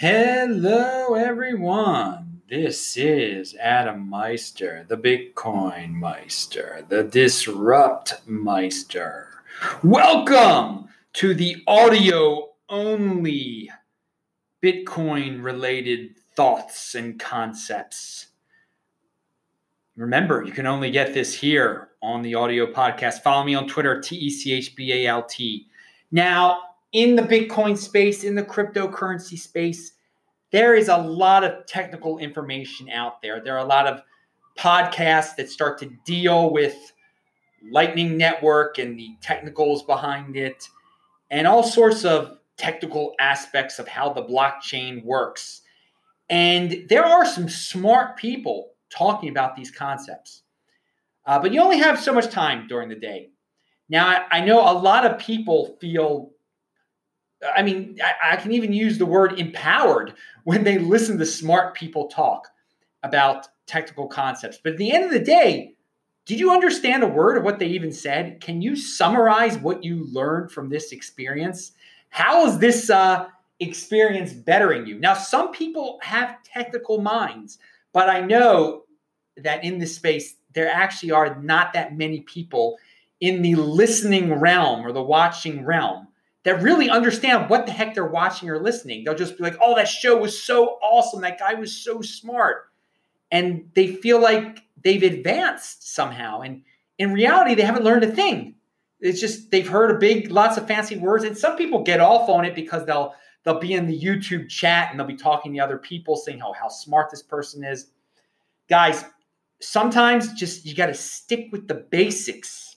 Hello, everyone. This is Adam Meister, the Bitcoin Meister, the Disrupt Meister. Welcome to the audio only Bitcoin related thoughts and concepts. Remember, you can only get this here on the audio podcast. Follow me on Twitter, T E C H B A L T. Now, in the Bitcoin space, in the cryptocurrency space, there is a lot of technical information out there. There are a lot of podcasts that start to deal with Lightning Network and the technicals behind it, and all sorts of technical aspects of how the blockchain works. And there are some smart people talking about these concepts. Uh, but you only have so much time during the day. Now, I, I know a lot of people feel, I mean, I, I can even use the word empowered when they listen to smart people talk about technical concepts. But at the end of the day, did you understand a word of what they even said? Can you summarize what you learned from this experience? How is this uh, experience bettering you? Now, some people have technical minds. But I know that in this space, there actually are not that many people in the listening realm or the watching realm that really understand what the heck they're watching or listening. They'll just be like, oh, that show was so awesome. That guy was so smart. And they feel like they've advanced somehow. And in reality, they haven't learned a thing. It's just they've heard a big, lots of fancy words. And some people get off on it because they'll they'll be in the YouTube chat and they'll be talking to other people saying how, how smart this person is. Guys, sometimes just you got to stick with the basics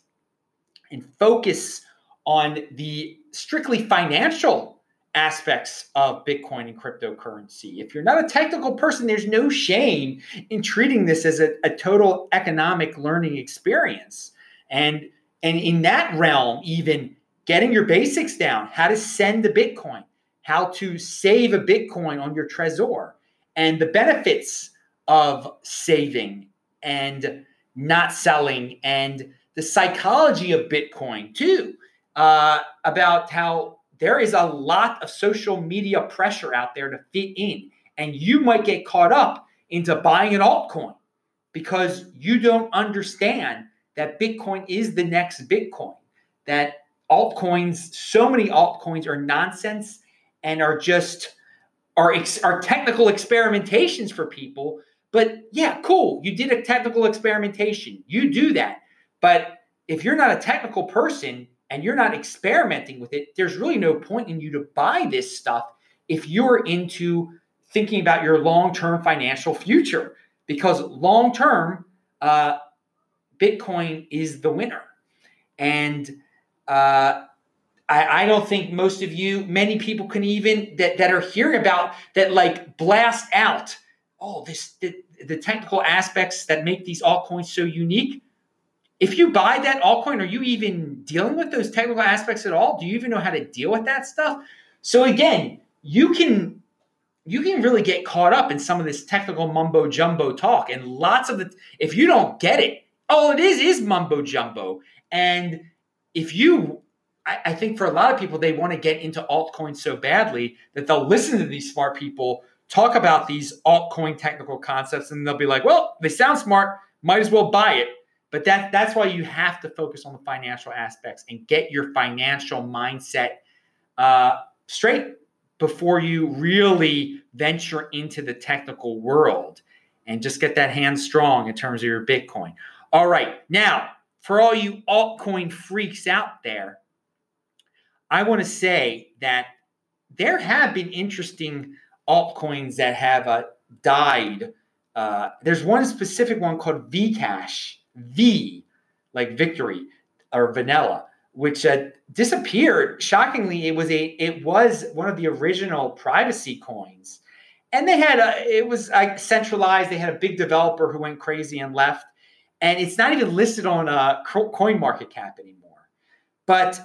and focus on the strictly financial aspects of Bitcoin and cryptocurrency. If you're not a technical person, there's no shame in treating this as a, a total economic learning experience. And, and in that realm, even getting your basics down, how to send the Bitcoin, how to save a Bitcoin on your Trezor, and the benefits of saving and not selling, and the psychology of Bitcoin, too, uh, about how there is a lot of social media pressure out there to fit in. And you might get caught up into buying an altcoin because you don't understand that Bitcoin is the next Bitcoin, that altcoins, so many altcoins are nonsense and are just are, ex- are technical experimentations for people. But yeah, cool. You did a technical experimentation. You do that. But if you're not a technical person and you're not experimenting with it, there's really no point in you to buy this stuff if you're into thinking about your long term financial future. Because long term, uh, Bitcoin is the winner. And uh, I, I, don't think most of you, many people can even that, that are hearing about that like blast out, oh, this the, the technical aspects that make these altcoins so unique. If you buy that altcoin, are you even dealing with those technical aspects at all? Do you even know how to deal with that stuff? So again, you can you can really get caught up in some of this technical mumbo jumbo talk and lots of the if you don't get it, all it is is mumbo jumbo. And if you I, I think for a lot of people, they want to get into altcoins so badly that they'll listen to these smart people talk about these altcoin technical concepts and they'll be like, well, they sound smart, might as well buy it. But that, that's why you have to focus on the financial aspects and get your financial mindset uh, straight before you really venture into the technical world and just get that hand strong in terms of your Bitcoin. All right. Now, for all you altcoin freaks out there, I want to say that there have been interesting altcoins that have uh, died. Uh, there's one specific one called Vcash, V, like victory or vanilla, which uh, disappeared. Shockingly, it was a it was one of the original privacy coins, and they had a it was like centralized. They had a big developer who went crazy and left, and it's not even listed on a Coin Market Cap anymore. But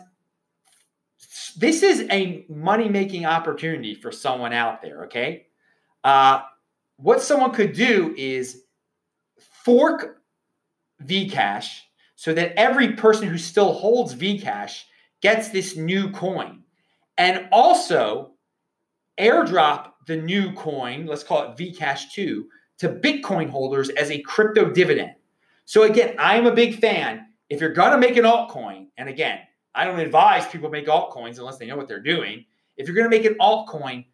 this is a money making opportunity for someone out there. Okay. Uh, what someone could do is fork Vcash so that every person who still holds Vcash gets this new coin. And also, airdrop the new coin, let's call it Vcash 2, to Bitcoin holders as a crypto dividend. So again, I'm a big fan. If you're gonna make an altcoin, and again, I don't advise people make altcoins unless they know what they're doing. If you're gonna make an altcoin,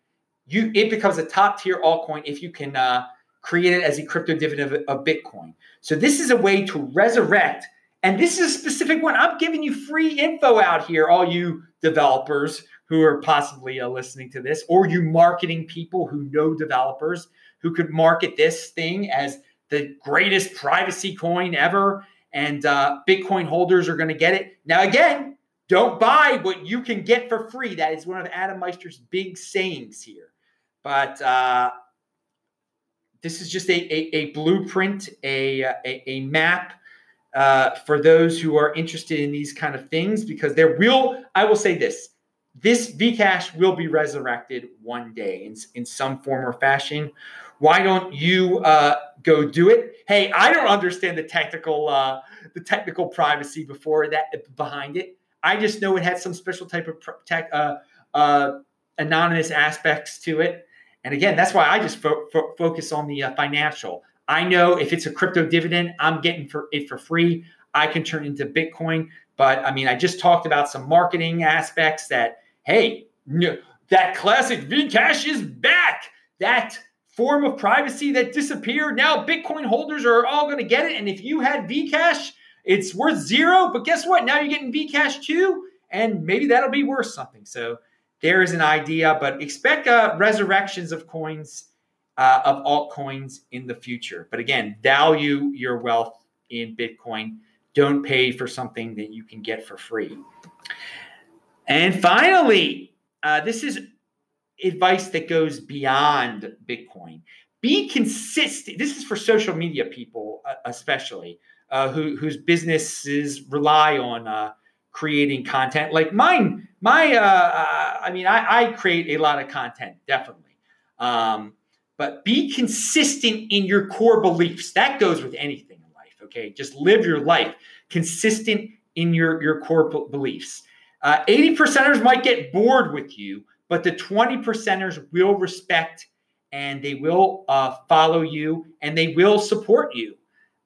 you it becomes a top tier altcoin if you can uh, create it as a crypto dividend of, of Bitcoin. So this is a way to resurrect, and this is a specific one. I'm giving you free info out here, all you developers who are possibly uh, listening to this, or you marketing people who know developers who could market this thing as the greatest privacy coin ever, and uh, Bitcoin holders are going to get it. Now, again, don't buy what you can get for free. That is one of Adam Meister's big sayings here. But uh, this is just a, a, a blueprint, a, a, a map uh, for those who are interested in these kind of things because there will, I will say this this Vcash will be resurrected one day in, in some form or fashion. Why don't you uh, go do it? Hey, I don't understand the technical uh, the technical privacy before that behind it. I just know it had some special type of tech, uh, uh, anonymous aspects to it. And again, that's why I just fo- fo- focus on the uh, financial. I know if it's a crypto dividend, I'm getting for it for free. I can turn into Bitcoin. But I mean, I just talked about some marketing aspects that, hey, that classic Vcash is back. That form of privacy that disappeared. Now Bitcoin holders are all going to get it. And if you had Vcash, it's worth zero. But guess what? Now you're getting Vcash too. And maybe that'll be worth something. So there is an idea, but expect uh, resurrections of coins, uh, of altcoins in the future. But again, value your wealth in Bitcoin. Don't pay for something that you can get for free. And finally, uh, this is advice that goes beyond Bitcoin. Be consistent. This is for social media people, uh, especially uh, who, whose businesses rely on uh, creating content. Like mine, my, uh, I mean, I, I, create a lot of content, definitely. Um, but be consistent in your core beliefs. That goes with anything in life. Okay, just live your life consistent in your your core b- beliefs. Uh, 80 percenters might get bored with you, but the 20 percenters will respect and they will uh, follow you and they will support you.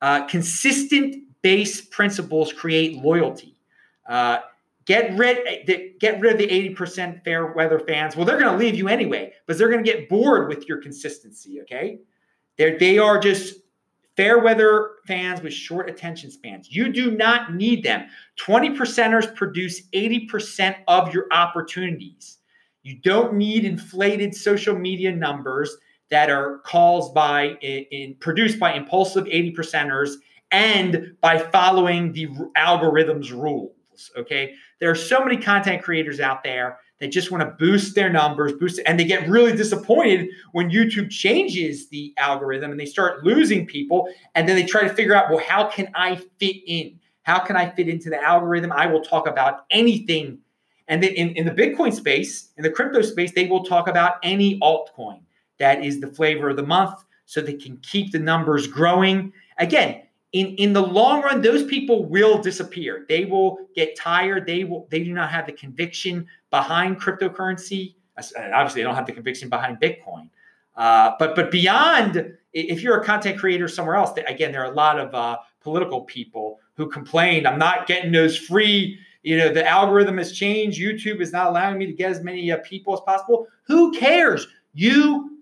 Uh, consistent base principles create loyalty. Get rid eh, get rid of the 80% fair weather fans. Well, they're going to leave you anyway, but they're going to get bored with your consistency, okay? They're, they are just fair weather fans with short attention spans. You do not need them. 20 percenters produce 80% of your opportunities. You don't need inflated social media numbers that are caused by in, in produced by impulsive 80 percenters and by following the algorithms Okay. There are so many content creators out there that just want to boost their numbers, boost, and they get really disappointed when YouTube changes the algorithm and they start losing people. And then they try to figure out, well, how can I fit in? How can I fit into the algorithm? I will talk about anything. And then in, in the Bitcoin space, in the crypto space, they will talk about any altcoin. That is the flavor of the month so they can keep the numbers growing. Again, in in the long run those people will disappear. They will get tired. They will they do not have the conviction behind cryptocurrency. Obviously they don't have the conviction behind bitcoin. Uh, but but beyond if you're a content creator somewhere else again there are a lot of uh, political people who complain i'm not getting those free you know the algorithm has changed. Youtube is not allowing me to get as many uh, people as possible. Who cares? You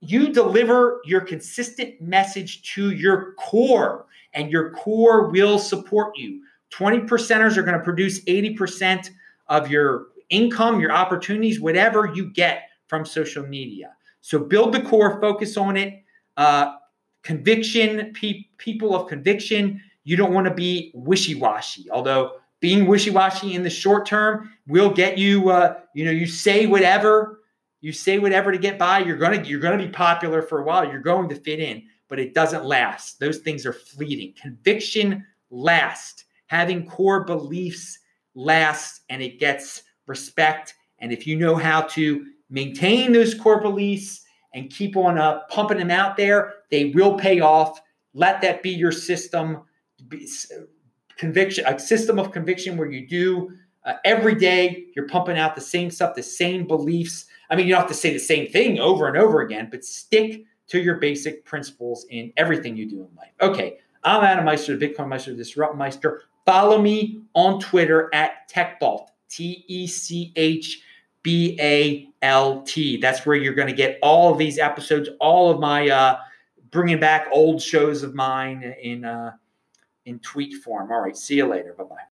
you deliver your consistent message to your core and your core will support you. 20 percenters are going to produce 80% of your income, your opportunities, whatever you get from social media. So build the core, focus on it. Uh, conviction, pe- people of conviction, you don't want to be wishy washy. Although being wishy washy in the short term will get you, uh, you know, you say whatever, you say whatever to get by. You're gonna you're gonna be popular for a while. You're going to fit in but it doesn't last. Those things are fleeting. Conviction lasts. Having core beliefs lasts and it gets respect. And if you know how to maintain those core beliefs and keep on uh, pumping them out there, they will pay off. Let that be your system, conviction, a system of conviction where you do uh, every day, you're pumping out the same stuff, the same beliefs. I mean, you don't have to say the same thing over and over again, but stick to your basic principles in everything you do in life. Okay, I'm Adam Meister, the Bitcoin Meister, Disrupt Meister. Follow me on Twitter at TechBalt, T E C H B A L T. That's where you're going to get all of these episodes, all of my uh, bringing back old shows of mine in uh, in tweet form. All right, see you later. Bye bye.